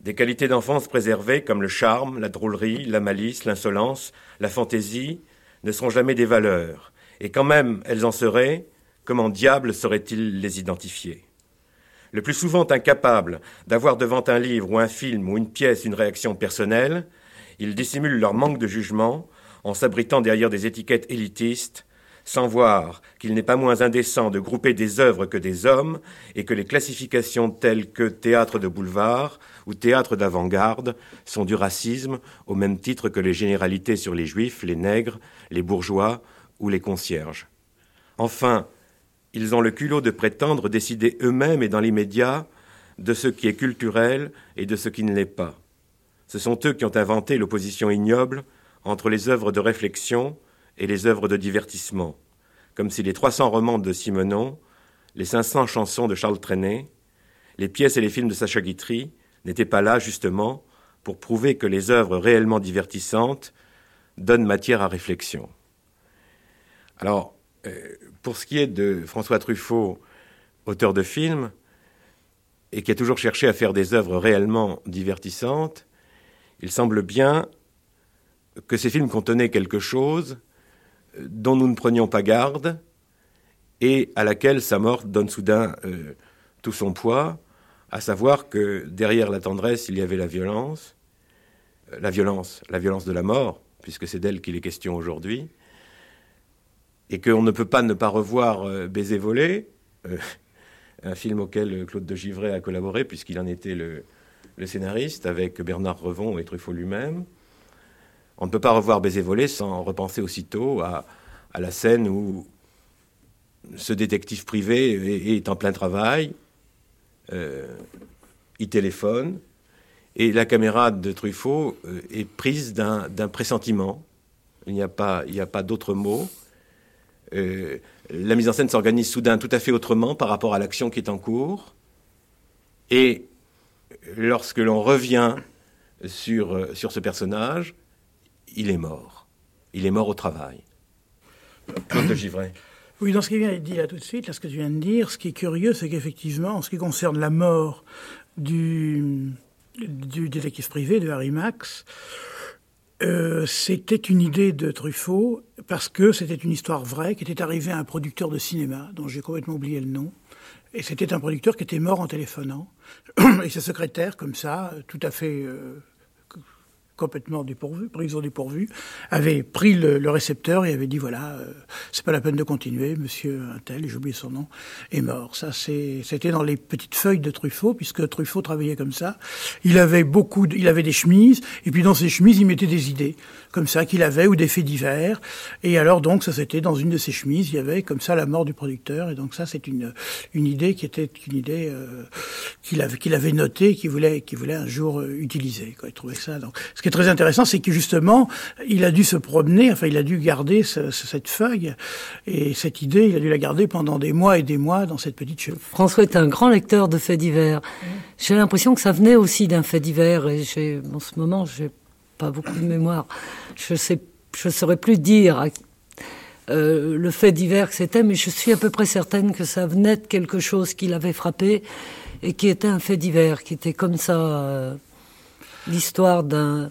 des qualités d'enfance préservées comme le charme, la drôlerie, la malice, l'insolence, la fantaisie ne seront jamais des valeurs, et quand même elles en seraient, comment diable saurait-il les identifier le plus souvent incapable d'avoir devant un livre ou un film ou une pièce une réaction personnelle, ils dissimulent leur manque de jugement en s'abritant derrière des étiquettes élitistes, sans voir qu'il n'est pas moins indécent de grouper des œuvres que des hommes et que les classifications telles que théâtre de boulevard ou théâtre d'avant-garde sont du racisme au même titre que les généralités sur les juifs, les nègres, les bourgeois ou les concierges. Enfin, ils ont le culot de prétendre décider eux-mêmes et dans l'immédiat de ce qui est culturel et de ce qui ne l'est pas. Ce sont eux qui ont inventé l'opposition ignoble entre les œuvres de réflexion et les œuvres de divertissement, comme si les 300 romans de Simenon, les 500 chansons de Charles Trenet, les pièces et les films de Sacha Guitry n'étaient pas là, justement, pour prouver que les œuvres réellement divertissantes donnent matière à réflexion. Alors, euh, pour ce qui est de François Truffaut, auteur de films, et qui a toujours cherché à faire des œuvres réellement divertissantes, il semble bien que ces films contenaient quelque chose dont nous ne prenions pas garde et à laquelle sa mort donne soudain euh, tout son poids, à savoir que derrière la tendresse, il y avait la violence, euh, la violence, la violence de la mort, puisque c'est d'elle qu'il est question aujourd'hui, et qu'on ne peut pas ne pas revoir euh, Baiser volé, un film auquel Claude de Givray a collaboré puisqu'il en était le, scénariste avec Bernard Revon et Truffaut lui-même. On ne peut pas revoir Baiser volé sans repenser aussitôt à, la scène où ce détective privé est, en plein travail, euh, il téléphone, et la caméra de Truffaut est prise d'un pressentiment. Il n'y a pas, d'autre mot. Euh, la mise en scène s'organise soudain tout à fait autrement par rapport à l'action qui est en cours. Et lorsque l'on revient euh, sur ce personnage, il est mort. Il est mort au travail. Claude Givray.
Oui, dans ce qui vient d'être dit là tout de suite, là, ce que tu viens de dire, ce qui est curieux, c'est qu'effectivement, en ce qui concerne la mort du, du détective privé de Harry Max, euh, c'était une idée de Truffaut parce que c'était une histoire vraie qui était arrivée à un producteur de cinéma dont j'ai complètement oublié le nom. Et c'était un producteur qui était mort en téléphonant. Et sa secrétaire, comme ça, tout à fait euh, complètement dépourvu, prise au dépourvu, avait pris le, récepteur et avait dit voilà, euh, c'est pas la peine de continuer, monsieur Intel, j'ai oublié son nom, est mort. Ça, c'était dans les petites feuilles de Truffaut, puisque Truffaut travaillait comme ça. Il avait beaucoup, il avait des chemises, et puis dans ces chemises, il mettait des idées, comme ça, qu'il avait, ou des faits divers. Et alors, donc, ça, c'était dans une de ses chemises, il y avait comme ça la mort du producteur, et donc ça, c'est une, une idée qui était une idée euh, qu'il avait, qu'il avait notée, qu'il voulait, qu'il voulait un jour euh, utiliser. Quoi. Il trouvait ça. Donc, ce qui est très intéressant, c'est que justement, il a dû se promener, enfin, il a dû garder cette feuille et cette idée, il a dû la garder pendant des mois et des mois dans cette petite chevelure.
François est un grand lecteur de faits divers. J'ai l'impression que ça venait aussi d'un fait divers et j'ai, en ce moment, j'ai pas beaucoup de mémoire. Je sais, je saurais plus dire euh, le fait divers que c'était, mais je suis à peu près certaine que ça venait de quelque chose qui l'avait frappé et qui était un fait divers, qui était comme ça euh, l'histoire d'un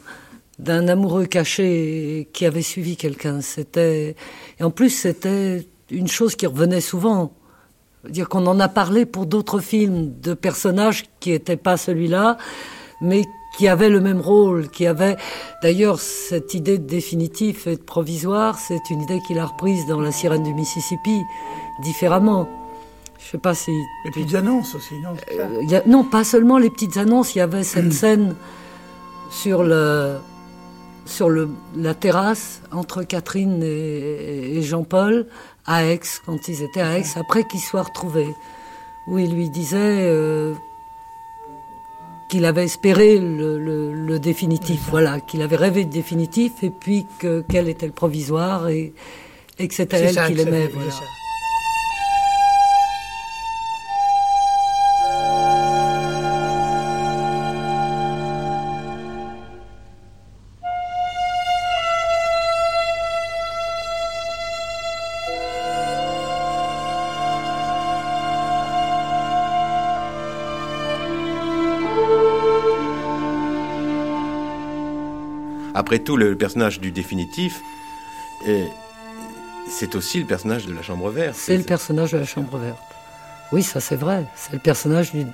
d'un amoureux caché qui avait suivi quelqu'un. C'était et en plus c'était une chose qui revenait souvent. Dire qu'on en a parlé pour d'autres films de personnages qui n'étaient pas celui-là, mais qui avait le même rôle, qui avait d'ailleurs cette idée de définitif et de provisoire, c'est une idée qu'il a reprise dans La sirène du Mississippi, différemment. Je sais pas si.
Les petites annonces aussi, non
euh, Non, pas seulement les petites annonces, il y avait cette scène sur le sur le, la terrasse entre Catherine et, Jean-Paul à Aix, quand ils étaient à Aix, après qu'ils soient retrouvés, où il lui disait euh, qu'il avait espéré le, définitif, voilà, qu'il avait rêvé de définitif, et puis que quel était le provisoire, et, et que c'était elle qu'il aimait. Voilà.
Après tout, le personnage du définitif, c'est aussi le personnage de la chambre verte.
C'est le personnage de la chambre verte. Oui, ça c'est vrai. C'est le personnage du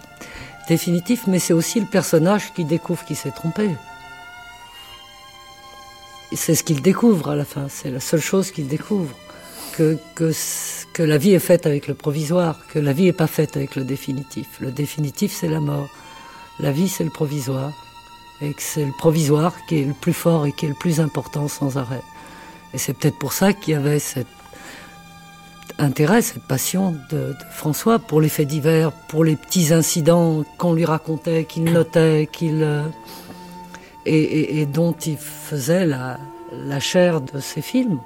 définitif, mais c'est aussi le personnage qui découvre qu'il s'est trompé. C'est ce qu'il découvre à la fin. C'est la seule chose qu'il découvre. Que, que, que la vie est faite avec le provisoire, que la vie n'est pas faite avec le définitif. Le définitif, c'est la mort. La vie, c'est le provisoire et que c'est le provisoire qui est le plus fort et qui est le plus important sans arrêt. Et c'est peut-être pour ça qu'il y avait cet intérêt, cette passion de, François pour les faits divers, pour les petits incidents qu'on lui racontait, qu'il notait, qu'il euh, et, dont il faisait la, chair de ses films.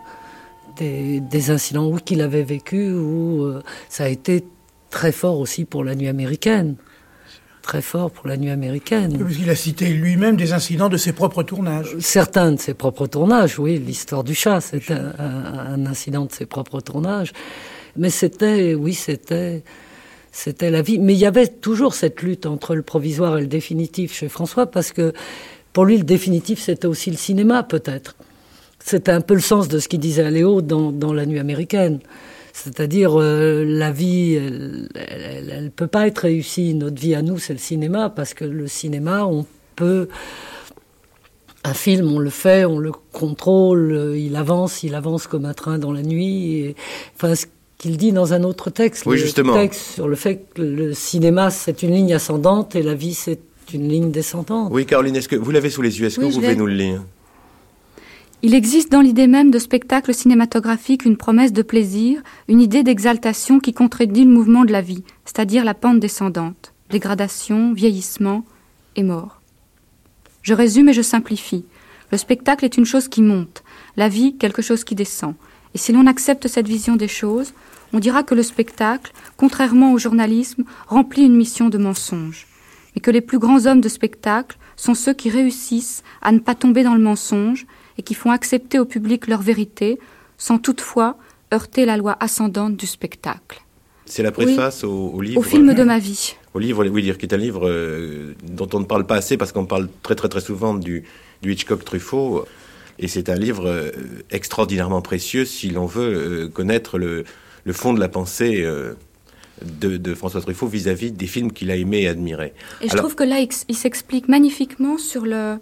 Des, incidents qu'il avait vécu, où euh, ça a été très fort aussi pour la nuit américaine très fort pour la nuit américaine.
Il a cité lui-même des incidents de ses propres tournages.
Certains de ses propres tournages, oui. L'histoire du chat, c'était un, incident de ses propres tournages. Mais c'était, oui, c'était, c'était la vie. Mais il y avait toujours cette lutte entre le provisoire et le définitif chez François, parce que pour lui, le définitif, c'était aussi le cinéma, peut-être. C'était un peu le sens de ce qu'il disait à Léo dans, dans La nuit américaine. C'est-à-dire, euh, la vie, elle ne peut pas être réussie. Notre vie à nous, c'est le cinéma, parce que le cinéma, on peut... Un film, on le fait, on le contrôle, il avance, il avance comme un train dans la nuit. Et, enfin, ce qu'il dit dans un autre texte,
oui, justement.
texte sur le fait que le cinéma, c'est une ligne ascendante et la vie, c'est une ligne descendante.
Oui, Caroline, est-ce que vous l'avez sous les yeux Est-ce que vous pouvez nous le lire?
Il existe dans l'idée même de spectacle cinématographique une promesse de plaisir, une idée d'exaltation qui contredit le mouvement de la vie, c'est-à-dire la pente descendante, dégradation, vieillissement et mort. Je résume et je simplifie. Le spectacle est une chose qui monte, la vie quelque chose qui descend. Et si l'on accepte cette vision des choses, on dira que le spectacle, contrairement au journalisme, remplit une mission de mensonge, mais que les plus grands hommes de spectacle sont ceux qui réussissent à ne pas tomber dans le mensonge, et qui font accepter au public leur vérité, sans toutefois heurter la loi ascendante du spectacle.
C'est la préface au, livre.
Au film de ma vie.
Au livre, oui, dire qui est un livre euh, dont on ne parle pas assez parce qu'on parle très très très souvent du, du Hitchcock Truffaut. Et c'est un livre euh, extraordinairement précieux si l'on veut euh, connaître le, le, fond de la pensée de, de, François Truffaut vis-à-vis des films qu'il a aimés et admirés.
Et je trouve que là, il s'explique magnifiquement sur le,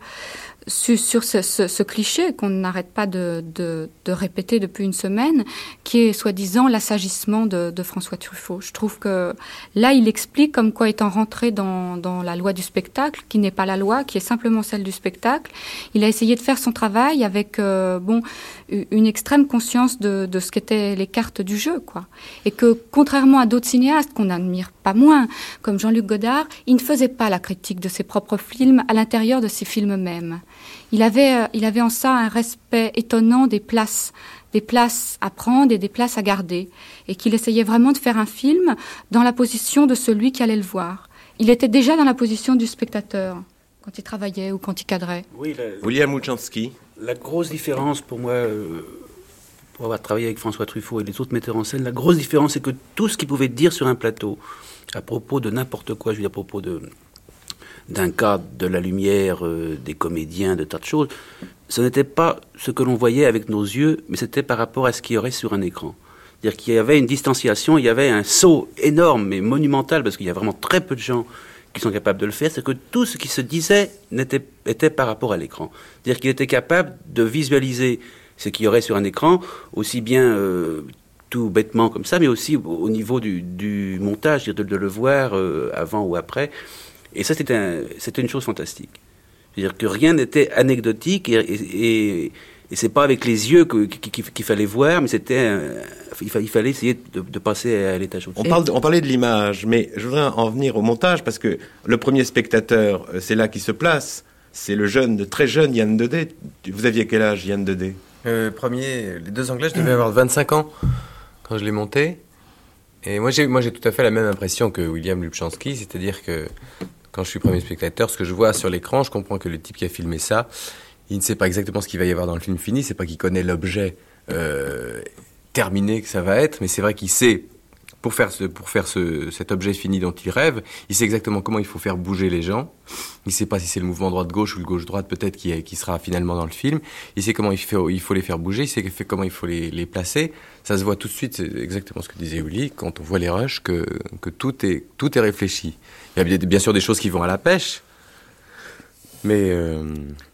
sur, ce, cliché qu'on n'arrête pas de, répéter depuis une semaine, qui est soi-disant l'assagissement de, François Truffaut. Je trouve que là, il explique comme quoi étant rentré dans, la loi du spectacle, qui n'est pas la loi, qui est simplement celle du spectacle, il a essayé de faire son travail avec euh, bon une extrême conscience de, ce qu'étaient les cartes du jeu, quoi. Et que contrairement à d'autres cinéastes qu'on admire pas moins, comme Jean-Luc Godard, il ne faisait pas la critique de ses propres films à l'intérieur de ses films mêmes. Il avait, euh, il avait en ça un respect étonnant des places, des places à prendre et des places à garder, et qu'il essayait vraiment de faire un film dans la position de celui qui allait le voir. Il était déjà dans la position du spectateur quand il travaillait ou quand il cadrait.
Oui, William Mouchansky.
La grosse différence pour moi, euh, pour avoir travaillé avec François Truffaut et les autres metteurs en scène, la grosse différence, c'est que tout ce qu'il pouvait dire sur un plateau, à propos de n'importe quoi, je veux dire à propos de d'un cadre, de la lumière, euh, des comédiens, de tas de choses, ce n'était pas ce que l'on voyait avec nos yeux, mais c'était par rapport à ce qu'il y aurait sur un écran. C'est-à-dire qu'il y avait une distanciation, il y avait un saut énorme et monumental, parce qu'il y a vraiment très peu de gens qui sont capables de le faire, c'est que tout ce qui se disait n'était, était par rapport à l'écran. C'est-à-dire qu'il était capable de visualiser ce qu'il y aurait sur un écran, aussi bien euh, tout bêtement comme ça, mais aussi au niveau du, montage, de, de, le voir euh, avant ou après. Et ça, c'était, une chose fantastique. C'est-à-dire que rien n'était anecdotique et, et, et c'est pas avec les yeux qu'il fallait voir, mais c'était il, fallait essayer de, passer à l'étage.
On, parle, on parlait de l'image, mais je voudrais en venir au montage parce que le premier spectateur, euh, c'est là qui se place. C'est le jeune, le très jeune Yann Dedé. Vous aviez quel âge, Yann Dedé?
Euh, Premier, les deux Anglais, je devais avoir 25 ans quand je l'ai monté. Et moi, j'ai, moi, j'ai tout à fait la même impression que William Lubchansky, c'est-à-dire que quand je suis premier spectateur, ce que je vois sur l'écran, je comprends que le type qui a filmé ça, il ne sait pas exactement ce qu'il va y avoir dans le film fini, c'est pas qu'il connaît l'objet euh, terminé que ça va être, mais c'est vrai qu'il sait, pour faire, ce, pour faire ce, cet objet fini dont il rêve, il sait exactement comment il faut faire bouger les gens. Il sait pas si c'est le mouvement droite-gauche ou le gauche-droite peut-être qui, qui sera finalement dans le film. Il sait comment il, fait, il faut les faire bouger, il sait comment il faut les, les placer. Ça se voit tout de suite, c'est exactement ce que disait Uli, quand on voit les rushs, que, que tout, est, tout est réfléchi. Il y a bien sûr des choses qui vont à la pêche, mais euh,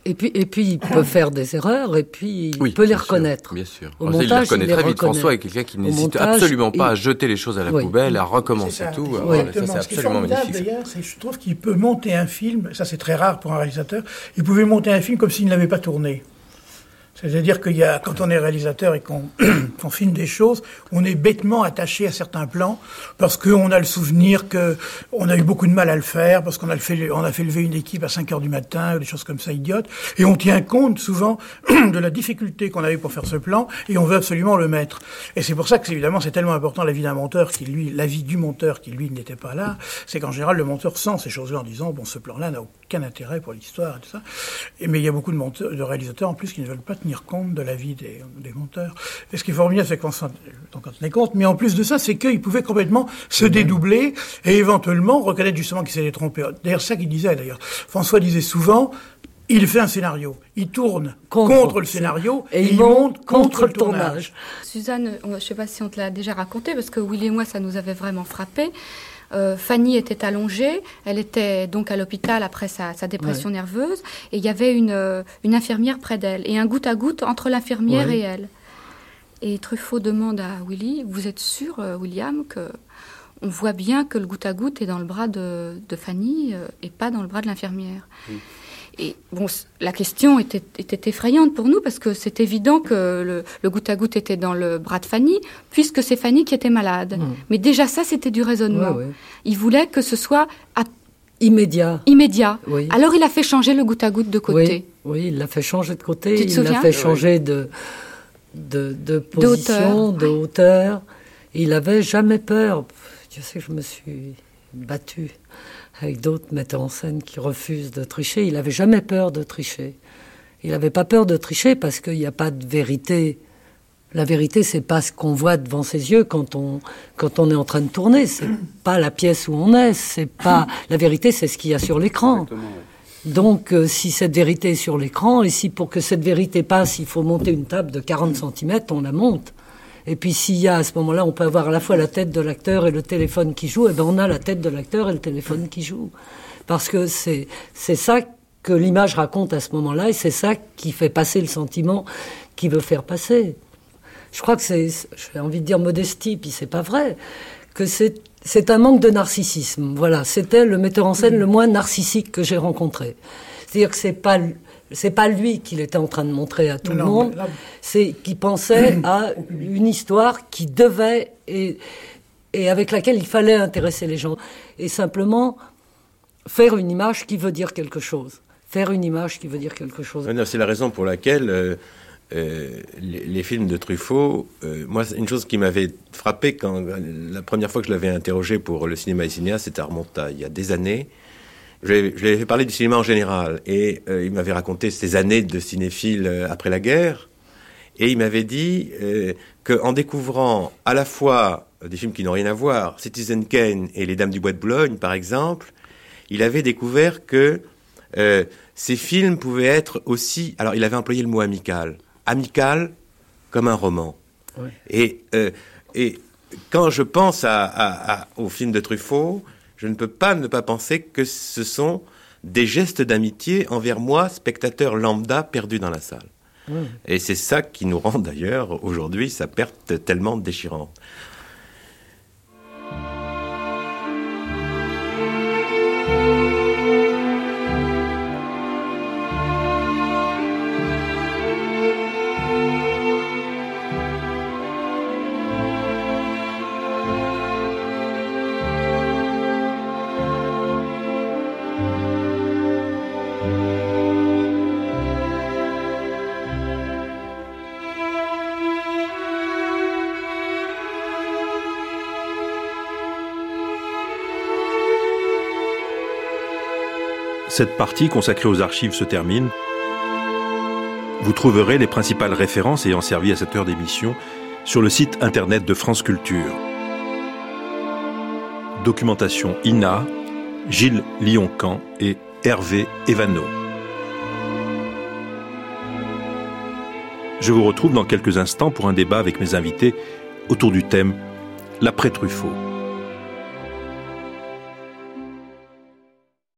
et puis et puis il peut faire des erreurs et puis il peut les reconnaître.
bien sûr. Au montage, il les reconnaît très vite. François est quelqu'un qui n'hésite absolument pas à jeter les choses à la poubelle, à recommencer tout.
Oui. Ça c'est absolument magnifique. D'ailleurs, je trouve qu'il peut monter un film. Ça c'est très rare pour un réalisateur. Il pouvait monter un film comme s'il ne l'avait pas tourné. C'est-à-dire qu'il y a, quand on est réalisateur et qu'on filme des choses, on est bêtement attaché à certains plans parce qu'on a le souvenir que on a eu beaucoup de mal à le faire, parce qu'on a fait, on a fait lever une équipe à 5 heures du matin, des choses comme ça idiotes, et on tient compte souvent de la difficulté qu'on avait pour faire ce plan et on veut absolument le mettre. Et c'est pour ça que évidemment c'est tellement important l'avis d'un monteur qui lui, l'avis du monteur qui lui n'était pas là, c'est qu'en général le monteur sent ces choses-là en disant bon ce plan-là n'a aucun intérêt pour l'histoire et tout ça. Et, mais il y a beaucoup de, monteurs, de réalisateurs en plus qui ne veulent pas tenir compte de la vie des, monteurs. Et ce qui est formidable, c'est qu'on s'en tenait compte, mais en plus de ça, c'est qu'ils pouvaient complètement se dédoubler et éventuellement reconnaître justement qu'ils s'étaient trompés. D'ailleurs, ça qu'il disait d'ailleurs. François disait souvent, il fait un scénario, il tourne contre, le scénario et, il monte contre, le tournage.
Suzanne, je ne sais pas si on te l'a déjà raconté, parce que Willy et moi, ça nous avait vraiment frappé. Euh, Fanny était allongée, elle était donc à l'hôpital après sa, dépression nerveuse, et il y avait euh, une, infirmière près d'elle, et un goutte à goutte entre l'infirmière et elle. Et Truffaut demande à Willy, vous êtes sûr, euh, William, que on voit bien que le goutte à goutte est dans le bras de, Fanny et pas dans le bras de l'infirmière? Et bon, la question était, effrayante pour nous parce que c'est évident que le, goutte à goutte était dans le bras de Fanny, puisque c'est Fanny qui était malade. Hmm. Mais déjà ça, c'était du raisonnement. Il voulait que ce soit
immédiat.
Immédiat. Alors il a fait changer le goutte à goutte de côté.
Oui, il l'a fait changer de côté. il l'a fait changer de, de, de position, de hauteur. Il n'avait jamais peur. Je sais que je me suis battue avec d'autres metteurs en scène qui refusent de tricher. Il n'avait jamais peur de tricher. Il n'avait pas peur de tricher parce qu'il n'y a pas de vérité. La vérité, c'est pas ce qu'on voit devant ses yeux quand on quand on est en train de tourner. C'est pas la pièce où on est. C'est pas la vérité, c'est ce qu'il y a sur l'écran. Donc, euh, si cette vérité est sur l'écran, et si pour que cette vérité passe, il faut monter une table de 40 cm, on la monte. Et puis s'il y a à ce moment-là, on peut avoir à la fois la tête de l'acteur et le téléphone qui joue, et ben on a la tête de l'acteur et le téléphone qui joue. Parce que c'est c'est ça que l'image raconte à ce moment-là, et c'est ça qui fait passer le sentiment qu'il veut faire passer. Je crois que c'est, j'ai envie de dire modestie, puis c'est pas vrai, que c'est c'est un manque de narcissisme. Voilà, c'était le metteur en scène le moins narcissique que j'ai rencontré. C'est-à-dire que c'est pas c'est pas lui qu'il était en train de montrer à tout le monde, c'est qu'il pensait à une histoire qui devait et, et avec laquelle il fallait intéresser les gens et simplement faire une image qui veut dire quelque chose, faire une image qui veut dire quelque chose.
C'est la raison pour laquelle euh, euh, les, films de Truffaut, euh, moi, une chose qui m'avait frappé quand la première fois que je l'avais interrogé pour le cinéma et cinéaste, c'était à il y a des années. Je lui avais parlé du cinéma en général et il m'avait raconté ses années de cinéphile après la guerre. Et il m'avait dit qu'en découvrant à la fois des films qui n'ont rien à voir, Citizen Kane et Les Dames du Bois de Boulogne, par exemple, il avait découvert que euh, ces films pouvaient être aussi. Alors, il avait employé le mot amical. Amical comme un roman. Et, euh, et quand je pense à, à, au film de Truffaut, je ne peux pas ne pas penser que ce sont des gestes d'amitié envers moi, spectateur lambda perdu dans la salle. Et c'est ça qui nous rend d'ailleurs aujourd'hui sa perte tellement déchirante.
Cette partie consacrée aux archives se termine. Vous trouverez les principales références ayant servi à cette heure d'émission sur le site internet de France Culture. Documentation INA, Gilles Lioncan et Hervé Evano. Je vous retrouve dans quelques instants pour un débat avec mes invités autour du thème L'après-Truffaut.